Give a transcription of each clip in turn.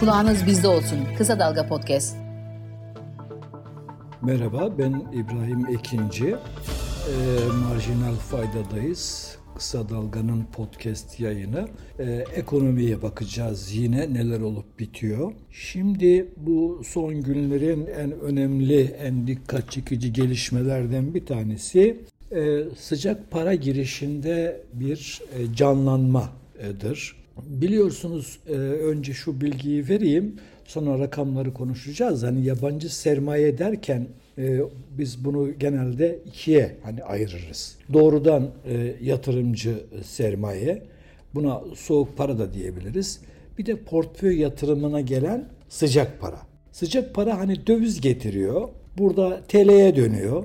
Kulağınız bizde olsun. Kısa Dalga Podcast. Merhaba, ben İbrahim Ekinci. Ee, Marjinal Fayda'dayız. Kısa Dalga'nın podcast yayını. Ee, ekonomiye bakacağız yine neler olup bitiyor. Şimdi bu son günlerin en önemli, en dikkat çekici gelişmelerden bir tanesi e, sıcak para girişinde bir e, canlanmadır. Biliyorsunuz e, önce şu bilgiyi vereyim. Sonra rakamları konuşacağız. Hani yabancı sermaye derken e, biz bunu genelde ikiye hani ayırırız. Doğrudan e, yatırımcı sermaye, buna soğuk para da diyebiliriz. Bir de portföy yatırımına gelen sıcak para. Sıcak para hani döviz getiriyor. Burada TL'ye dönüyor.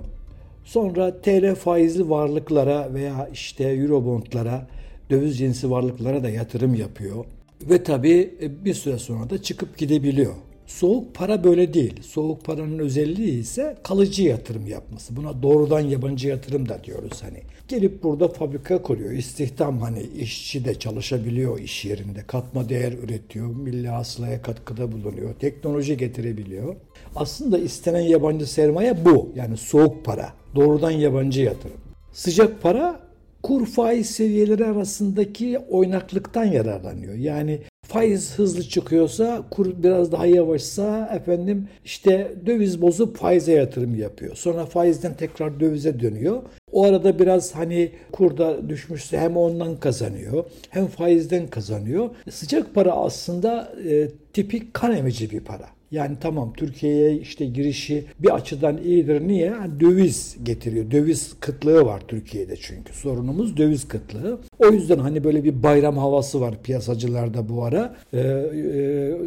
Sonra TL faizli varlıklara veya işte Eurobondlara, döviz cinsi varlıklara da yatırım yapıyor. Ve tabii e, bir süre sonra da çıkıp gidebiliyor. Soğuk para böyle değil. Soğuk paranın özelliği ise kalıcı yatırım yapması. Buna doğrudan yabancı yatırım da diyoruz hani. Gelip burada fabrika kuruyor. İstihdam hani işçi de çalışabiliyor iş yerinde. Katma değer üretiyor. Milli hasılaya katkıda bulunuyor. Teknoloji getirebiliyor. Aslında istenen yabancı sermaye bu. Yani soğuk para. Doğrudan yabancı yatırım. Sıcak para kur faiz seviyeleri arasındaki oynaklıktan yararlanıyor. Yani faiz hızlı çıkıyorsa, kur biraz daha yavaşsa efendim işte döviz bozup faize yatırım yapıyor. Sonra faizden tekrar dövize dönüyor. O arada biraz hani kurda düşmüşse hem ondan kazanıyor hem faizden kazanıyor. Sıcak para aslında e, tipik kan emici bir para. Yani tamam Türkiye'ye işte girişi bir açıdan iyidir. Niye? Yani döviz getiriyor. Döviz kıtlığı var Türkiye'de çünkü. Sorunumuz döviz kıtlığı. O yüzden hani böyle bir bayram havası var piyasacılarda bu ara. Ee, e,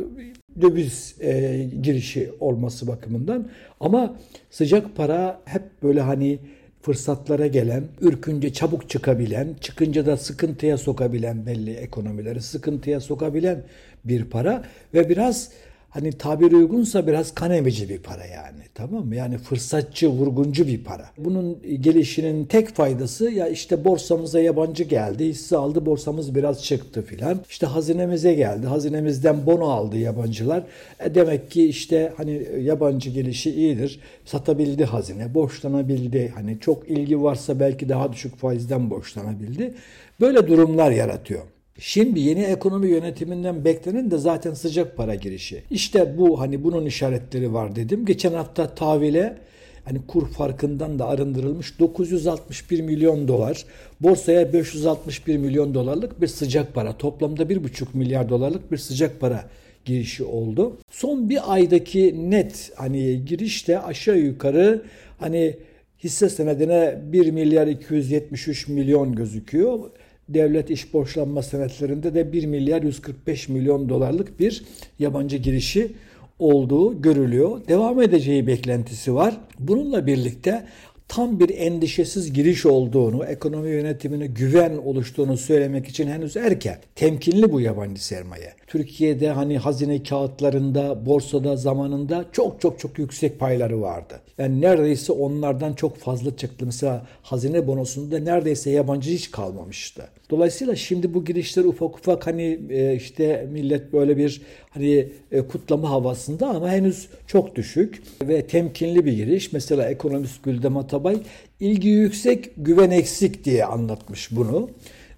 döviz e, girişi olması bakımından. Ama sıcak para hep böyle hani fırsatlara gelen, ürkünce çabuk çıkabilen, çıkınca da sıkıntıya sokabilen belli ekonomileri sıkıntıya sokabilen bir para ve biraz hani tabir uygunsa biraz kan emici bir para yani. Tamam mı? Yani fırsatçı, vurguncu bir para. Bunun gelişinin tek faydası ya işte borsamıza yabancı geldi, hisse aldı, borsamız biraz çıktı filan. İşte hazinemize geldi, hazinemizden bono aldı yabancılar. E demek ki işte hani yabancı gelişi iyidir. Satabildi hazine, borçlanabildi. Hani çok ilgi varsa belki daha düşük faizden borçlanabildi. Böyle durumlar yaratıyor. Şimdi yeni ekonomi yönetiminden beklenen de zaten sıcak para girişi. İşte bu hani bunun işaretleri var dedim. Geçen hafta tahvile hani kur farkından da arındırılmış 961 milyon dolar, borsaya 561 milyon dolarlık bir sıcak para, toplamda 1,5 milyar dolarlık bir sıcak para girişi oldu. Son bir aydaki net hani girişte aşağı yukarı hani hisse senedine 1 milyar 273 milyon gözüküyor devlet iş borçlanma senetlerinde de 1 milyar 145 milyon dolarlık bir yabancı girişi olduğu görülüyor. Devam edeceği beklentisi var. Bununla birlikte tam bir endişesiz giriş olduğunu, ekonomi yönetimine güven oluştuğunu söylemek için henüz erken. Temkinli bu yabancı sermaye. Türkiye'de hani hazine kağıtlarında, borsada zamanında çok çok çok yüksek payları vardı. Yani neredeyse onlardan çok fazla çıktı. Mesela hazine bonosunda neredeyse yabancı hiç kalmamıştı. Dolayısıyla şimdi bu girişler ufak ufak hani e, işte millet böyle bir hani e, kutlama havasında ama henüz çok düşük ve temkinli bir giriş. Mesela ekonomist Güldem Atabay ilgi yüksek, güven eksik diye anlatmış bunu.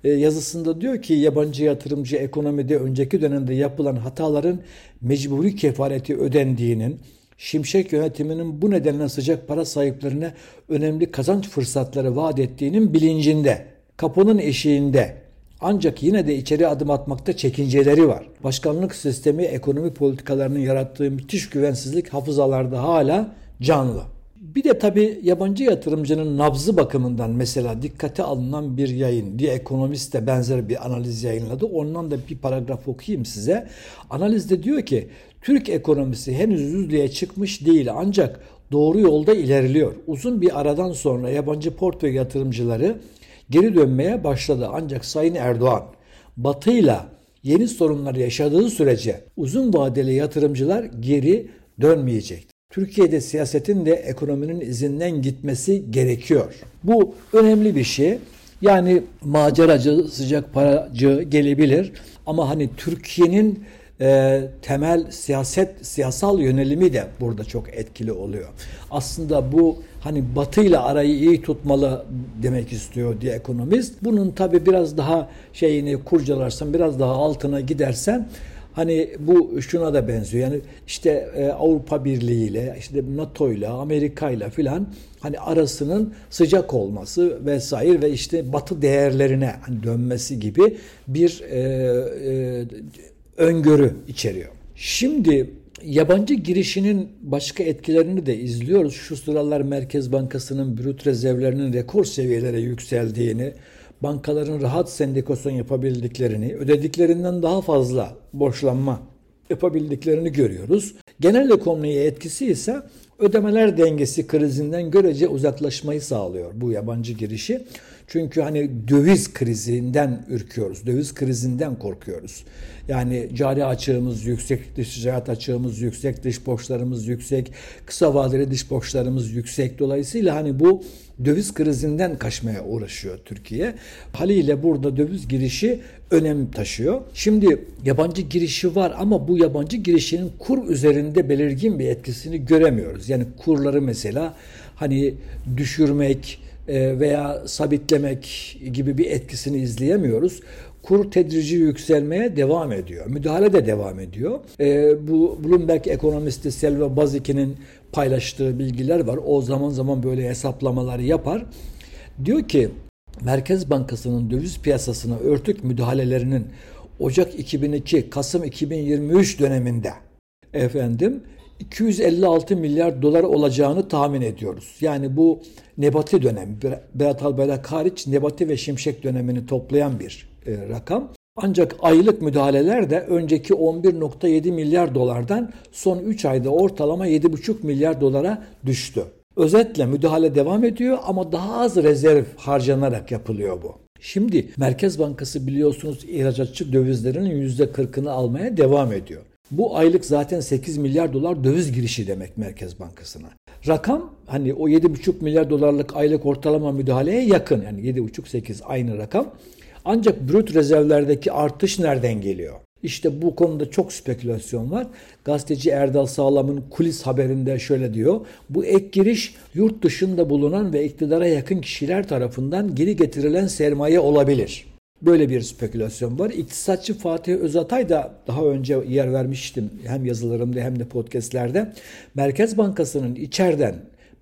E, yazısında diyor ki yabancı yatırımcı ekonomide önceki dönemde yapılan hataların mecburi kefareti ödendiğinin, Şimşek yönetiminin bu nedenle sıcak para sahiplerine önemli kazanç fırsatları vaat ettiğinin bilincinde, kapının eşiğinde. Ancak yine de içeri adım atmakta çekinceleri var. Başkanlık sistemi ekonomi politikalarının yarattığı müthiş güvensizlik hafızalarda hala canlı. Bir de tabii yabancı yatırımcının nabzı bakımından mesela dikkate alınan bir yayın. The Economist de benzer bir analiz yayınladı. Ondan da bir paragraf okuyayım size. Analizde diyor ki Türk ekonomisi henüz yüzlüğe çıkmış değil ancak doğru yolda ilerliyor. Uzun bir aradan sonra yabancı portföy yatırımcıları geri dönmeye başladı. Ancak Sayın Erdoğan batıyla yeni sorunlar yaşadığı sürece uzun vadeli yatırımcılar geri dönmeyecek. Türkiye'de siyasetin de ekonominin izinden gitmesi gerekiyor. Bu önemli bir şey. Yani maceracı, sıcak paracı gelebilir ama hani Türkiye'nin e, temel siyaset siyasal yönelimi de burada çok etkili oluyor. Aslında bu hani Batı ile arayı iyi tutmalı demek istiyor diye ekonomist. Bunun tabi biraz daha şeyini kurcalarsan biraz daha altına gidersen Hani bu şuna da benziyor. Yani işte e, Avrupa Birliği ile, işte NATO ile, Amerika ile filan hani arasının sıcak olması vesaire ve işte Batı değerlerine hani dönmesi gibi bir e, e, öngörü içeriyor. Şimdi yabancı girişinin başka etkilerini de izliyoruz. Şu sıralar Merkez Bankası'nın brüt rezervlerinin rekor seviyelere yükseldiğini, bankaların rahat sendikasyon yapabildiklerini, ödediklerinden daha fazla borçlanma yapabildiklerini görüyoruz. Genel ekonomiye etkisi ise ödemeler dengesi krizinden görece uzaklaşmayı sağlıyor bu yabancı girişi. Çünkü hani döviz krizinden ürküyoruz. Döviz krizinden korkuyoruz. Yani cari açığımız yüksek, dış ticaret açığımız yüksek, dış borçlarımız yüksek, kısa vadeli dış borçlarımız yüksek. Dolayısıyla hani bu döviz krizinden kaçmaya uğraşıyor Türkiye. Haliyle burada döviz girişi önem taşıyor. Şimdi yabancı girişi var ama bu yabancı girişinin kur üzerinde belirgin bir etkisini göremiyoruz. Yani kurları mesela hani düşürmek, veya sabitlemek gibi bir etkisini izleyemiyoruz. Kur tedrici yükselmeye devam ediyor. Müdahale de devam ediyor. E, bu Bloomberg ekonomisti Selva Bazik'in paylaştığı bilgiler var. O zaman zaman böyle hesaplamaları yapar. Diyor ki Merkez Bankası'nın döviz piyasasına örtük müdahalelerinin Ocak 2002, Kasım 2023 döneminde efendim 256 milyar dolar olacağını tahmin ediyoruz. Yani bu Nebati dönem, Berat Albayrak hariç Nebati ve Şimşek dönemini toplayan bir e, rakam. Ancak aylık müdahaleler de önceki 11.7 milyar dolardan son 3 ayda ortalama 7.5 milyar dolara düştü. Özetle müdahale devam ediyor ama daha az rezerv harcanarak yapılıyor bu. Şimdi Merkez Bankası biliyorsunuz ihracatçı dövizlerinin %40'ını almaya devam ediyor. Bu aylık zaten 8 milyar dolar döviz girişi demek Merkez Bankası'na. Rakam hani o 7,5 milyar dolarlık aylık ortalama müdahaleye yakın. Yani 7,5-8 aynı rakam. Ancak brüt rezervlerdeki artış nereden geliyor? İşte bu konuda çok spekülasyon var. Gazeteci Erdal Sağlam'ın kulis haberinde şöyle diyor. Bu ek giriş yurt dışında bulunan ve iktidara yakın kişiler tarafından geri getirilen sermaye olabilir. Böyle bir spekülasyon var. İktisatçı Fatih Özatay da daha önce yer vermiştim hem yazılarımda hem de podcastlerde. Merkez Bankası'nın içeriden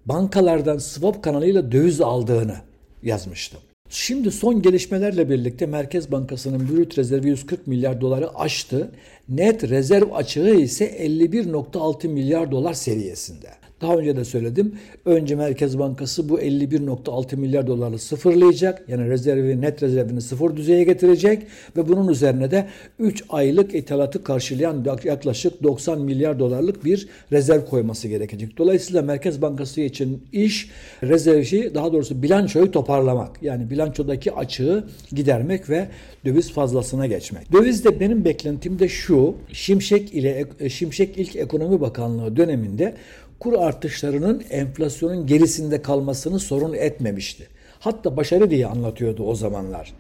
bankalardan swap kanalıyla döviz aldığını yazmıştım. Şimdi son gelişmelerle birlikte Merkez Bankası'nın brüt rezervi 140 milyar doları aştı. Net rezerv açığı ise 51.6 milyar dolar seviyesinde. Daha önce de söyledim. Önce Merkez Bankası bu 51.6 milyar dolarla sıfırlayacak. Yani rezervi, net rezervini sıfır düzeye getirecek ve bunun üzerine de 3 aylık ithalatı karşılayan yaklaşık 90 milyar dolarlık bir rezerv koyması gerekecek. Dolayısıyla Merkez Bankası için iş rezervi daha doğrusu bilançoyu toparlamak. Yani bilançodaki açığı gidermek ve döviz fazlasına geçmek. Dövizde benim beklentim de şu. Şimşek ile Şimşek ilk Ekonomi Bakanlığı döneminde kur artışlarının enflasyonun gerisinde kalmasını sorun etmemişti. Hatta başarı diye anlatıyordu o zamanlar.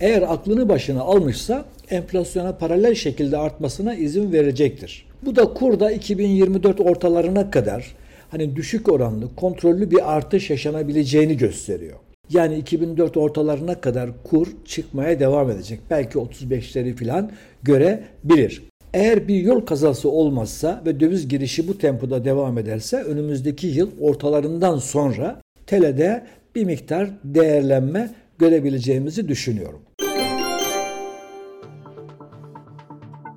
Eğer aklını başına almışsa enflasyona paralel şekilde artmasına izin verecektir. Bu da kurda 2024 ortalarına kadar hani düşük oranlı, kontrollü bir artış yaşanabileceğini gösteriyor. Yani 2004 ortalarına kadar kur çıkmaya devam edecek. Belki 35'leri falan görebilir. Eğer bir yol kazası olmazsa ve döviz girişi bu tempoda devam ederse önümüzdeki yıl ortalarından sonra TL'de bir miktar değerlenme görebileceğimizi düşünüyorum.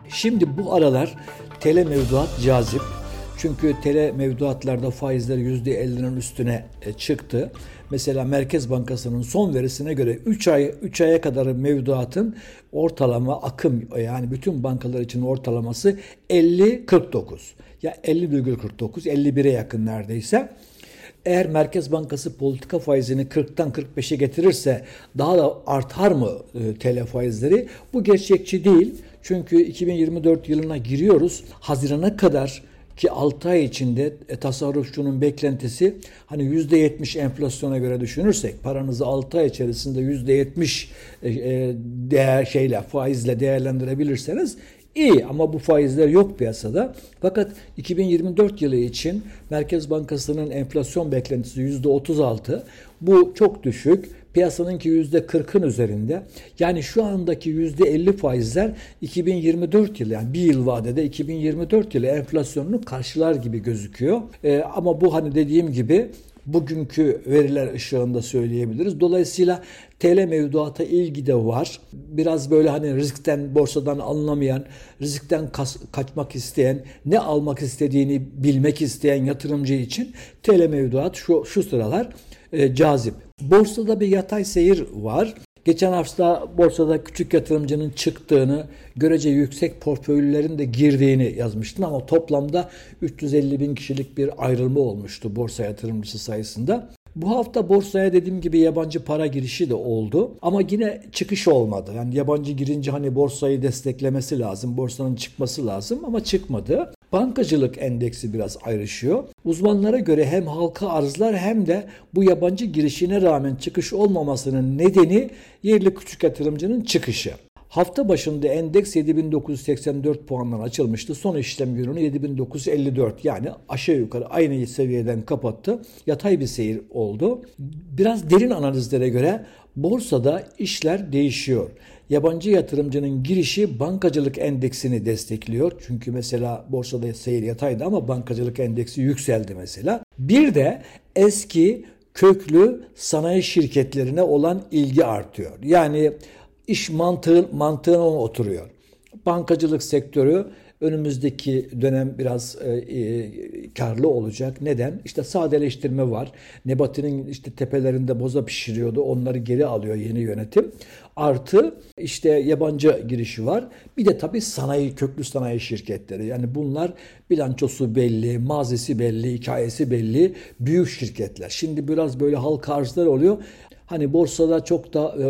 Şimdi bu aralar TL mevduat cazip. Çünkü TL mevduatlarda faizler %50'nin üstüne e, çıktı. Mesela Merkez Bankası'nın son verisine göre 3 ay 3 aya kadar mevduatın ortalama akım yani bütün bankalar için ortalaması 50-49. Ya 50,49 51'e yakın neredeyse. Eğer Merkez Bankası politika faizini 40'tan 45'e getirirse daha da artar mı e, TL faizleri? Bu gerçekçi değil. Çünkü 2024 yılına giriyoruz. Hazirana kadar ki 6 ay içinde e, tasarrufçunun beklentisi hani %70 enflasyona göre düşünürsek paranızı 6 ay içerisinde %70 e, e, değer şeyle faizle değerlendirebilirseniz İyi ama bu faizler yok piyasada. Fakat 2024 yılı için Merkez Bankası'nın enflasyon beklentisi %36. Bu çok düşük. Piyasanınki %40'ın üzerinde. Yani şu andaki %50 faizler 2024 yılı yani bir yıl vadede 2024 yılı enflasyonunu karşılar gibi gözüküyor. Ee, ama bu hani dediğim gibi bugünkü veriler ışığında söyleyebiliriz. Dolayısıyla TL mevduata ilgi de var. Biraz böyle hani riskten, borsadan anlamayan, riskten kaçmak isteyen, ne almak istediğini bilmek isteyen yatırımcı için TL mevduat şu, şu sıralar e, cazip. Borsada bir yatay seyir var. Geçen hafta borsada küçük yatırımcının çıktığını, görece yüksek portföylerin de girdiğini yazmıştım ama toplamda 350 bin kişilik bir ayrılma olmuştu borsa yatırımcısı sayısında. Bu hafta borsaya dediğim gibi yabancı para girişi de oldu ama yine çıkış olmadı. Yani yabancı girince hani borsayı desteklemesi lazım, borsanın çıkması lazım ama çıkmadı. Bankacılık endeksi biraz ayrışıyor. Uzmanlara göre hem halka arzlar hem de bu yabancı girişine rağmen çıkış olmamasının nedeni yerli küçük yatırımcının çıkışı. Hafta başında endeks 7984 puandan açılmıştı. Son işlem gününü 7954 yani aşağı yukarı aynı seviyeden kapattı. Yatay bir seyir oldu. Biraz derin analizlere göre borsada işler değişiyor. Yabancı yatırımcının girişi bankacılık endeksini destekliyor. Çünkü mesela borsada seyir yataydı ama bankacılık endeksi yükseldi mesela. Bir de eski köklü sanayi şirketlerine olan ilgi artıyor. Yani iş mantığı, mantığına oturuyor. Bankacılık sektörü önümüzdeki dönem biraz e, e, karlı olacak. Neden? İşte sadeleştirme var. Nebati'nin işte tepelerinde boza pişiriyordu. Onları geri alıyor yeni yönetim. Artı işte yabancı girişi var. Bir de tabii sanayi, köklü sanayi şirketleri. Yani bunlar bilançosu belli, mazisi belli, hikayesi belli. Büyük şirketler. Şimdi biraz böyle halka arzlar oluyor. Hani borsada çok da e,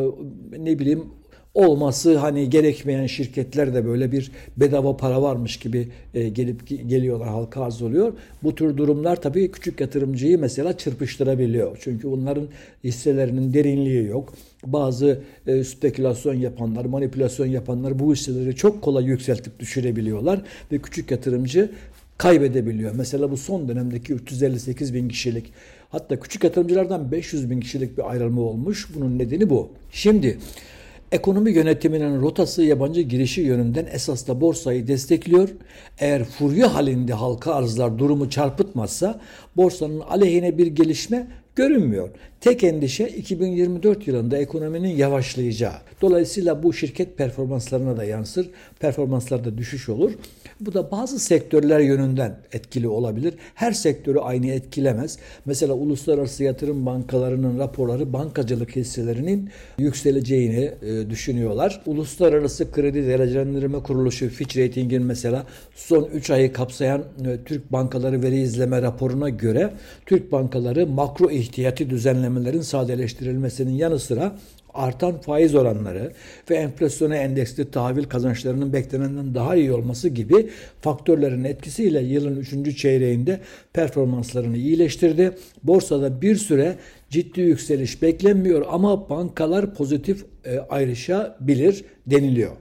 ne bileyim olması hani gerekmeyen şirketler de böyle bir bedava para varmış gibi e, gelip geliyorlar halka arz oluyor. Bu tür durumlar tabii küçük yatırımcıyı mesela çırpıştırabiliyor. Çünkü bunların hisselerinin derinliği yok. Bazı e, spekülasyon yapanlar, manipülasyon yapanlar bu hisseleri çok kolay yükseltip düşürebiliyorlar ve küçük yatırımcı kaybedebiliyor. Mesela bu son dönemdeki 358 bin kişilik hatta küçük yatırımcılardan 500 bin kişilik bir ayrılma olmuş. Bunun nedeni bu. Şimdi Ekonomi yönetiminin rotası yabancı girişi yönünden esas da borsayı destekliyor. Eğer furya halinde halka arzlar durumu çarpıtmazsa borsanın aleyhine bir gelişme görünmüyor. Tek endişe 2024 yılında ekonominin yavaşlayacağı. Dolayısıyla bu şirket performanslarına da yansır. Performanslarda düşüş olur. Bu da bazı sektörler yönünden etkili olabilir. Her sektörü aynı etkilemez. Mesela uluslararası yatırım bankalarının raporları bankacılık hisselerinin yükseleceğini e, düşünüyorlar. Uluslararası Kredi Derecelendirme Kuruluşu Fitch Rating'in mesela son 3 ayı kapsayan e, Türk bankaları veri izleme raporuna göre Türk bankaları makro ihtiyati düzenlemelerin sadeleştirilmesinin yanı sıra artan faiz oranları ve enflasyona endeksli tahvil kazançlarının beklenenden daha iyi olması gibi faktörlerin etkisiyle yılın 3. çeyreğinde performanslarını iyileştirdi. Borsada bir süre ciddi yükseliş beklenmiyor ama bankalar pozitif e, ayrışabilir deniliyor.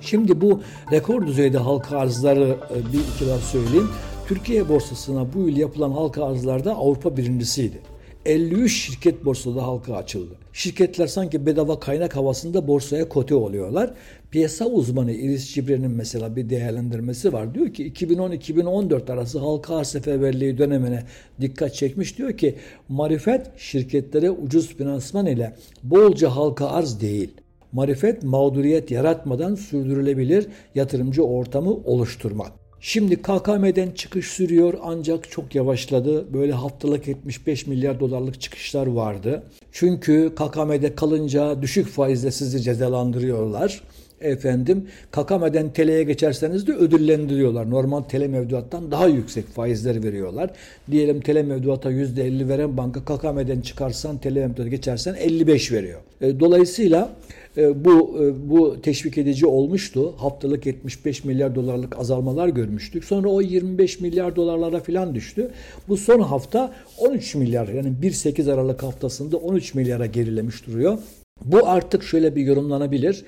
Şimdi bu rekor düzeyde halka arzları e, bir iki daha söyleyeyim. Türkiye borsasına bu yıl yapılan halka arzlarda Avrupa birincisiydi. 53 şirket borsada halka açıldı. Şirketler sanki bedava kaynak havasında borsaya kote oluyorlar. Piyasa uzmanı Iris Cibre'nin mesela bir değerlendirmesi var. Diyor ki 2010-2014 arası halka arz seferberliği dönemine dikkat çekmiş. Diyor ki marifet şirketlere ucuz finansman ile bolca halka arz değil. Marifet mağduriyet yaratmadan sürdürülebilir yatırımcı ortamı oluşturmak. Şimdi KKM'den çıkış sürüyor ancak çok yavaşladı. Böyle haftalık 75 milyar dolarlık çıkışlar vardı. Çünkü KKM'de kalınca düşük faizle sizi cezalandırıyorlar. Efendim KKM'den TL'ye geçerseniz de ödüllendiriyorlar. Normal TL mevduattan daha yüksek faizler veriyorlar. Diyelim TL mevduata %50 veren banka KKM'den çıkarsan TL mevduata geçersen 55 veriyor. E, dolayısıyla e, bu e, bu teşvik edici olmuştu. Haftalık 75 milyar dolarlık azalmalar görmüştük. Sonra o 25 milyar dolarlara falan düştü. Bu son hafta 13 milyar yani 1-8 Aralık haftasında 13 milyara gerilemiş duruyor. Bu artık şöyle bir yorumlanabilir.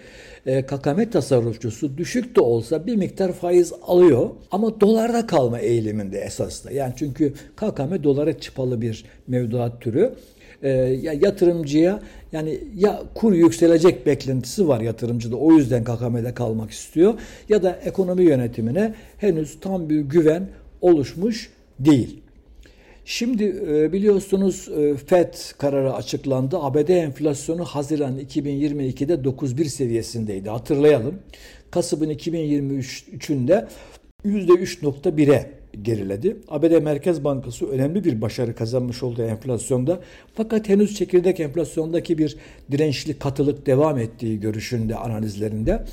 E, KKM tasarrufçusu düşük de olsa bir miktar faiz alıyor ama dolarda kalma eğiliminde esasında. Yani çünkü KKM dolara çıpalı bir mevduat türü. E, ya yatırımcıya yani ya kur yükselecek beklentisi var yatırımcıda o yüzden KKM'de kalmak istiyor ya da ekonomi yönetimine henüz tam bir güven oluşmuş değil. Şimdi e, biliyorsunuz e, FED kararı açıklandı. ABD enflasyonu Haziran 2022'de 9.1 seviyesindeydi. Hatırlayalım. Kasım'ın 2023'ünde %3.1'e geriledi. ABD Merkez Bankası önemli bir başarı kazanmış oldu enflasyonda. Fakat henüz çekirdek enflasyondaki bir dirençli katılık devam ettiği görüşünde analizlerinde.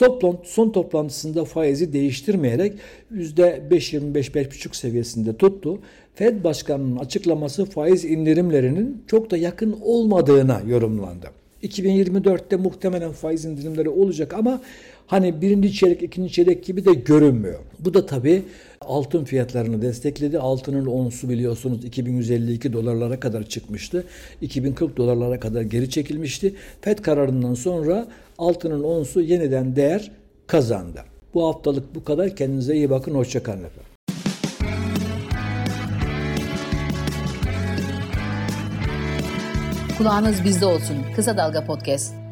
Son, son toplantısında faizi değiştirmeyerek %5.25-5.5 seviyesinde tuttu. Fed Başkanı'nın açıklaması faiz indirimlerinin çok da yakın olmadığına yorumlandı. 2024'te muhtemelen faiz indirimleri olacak ama hani birinci çeyrek, ikinci çeyrek gibi de görünmüyor. Bu da tabii altın fiyatlarını destekledi. Altının onsu biliyorsunuz 2152 dolarlara kadar çıkmıştı. 2040 dolarlara kadar geri çekilmişti. FED kararından sonra altının onsu yeniden değer kazandı. Bu haftalık bu kadar. Kendinize iyi bakın. Hoşçakalın efendim. Kulağınız bizde olsun. Kısa Dalga Podcast.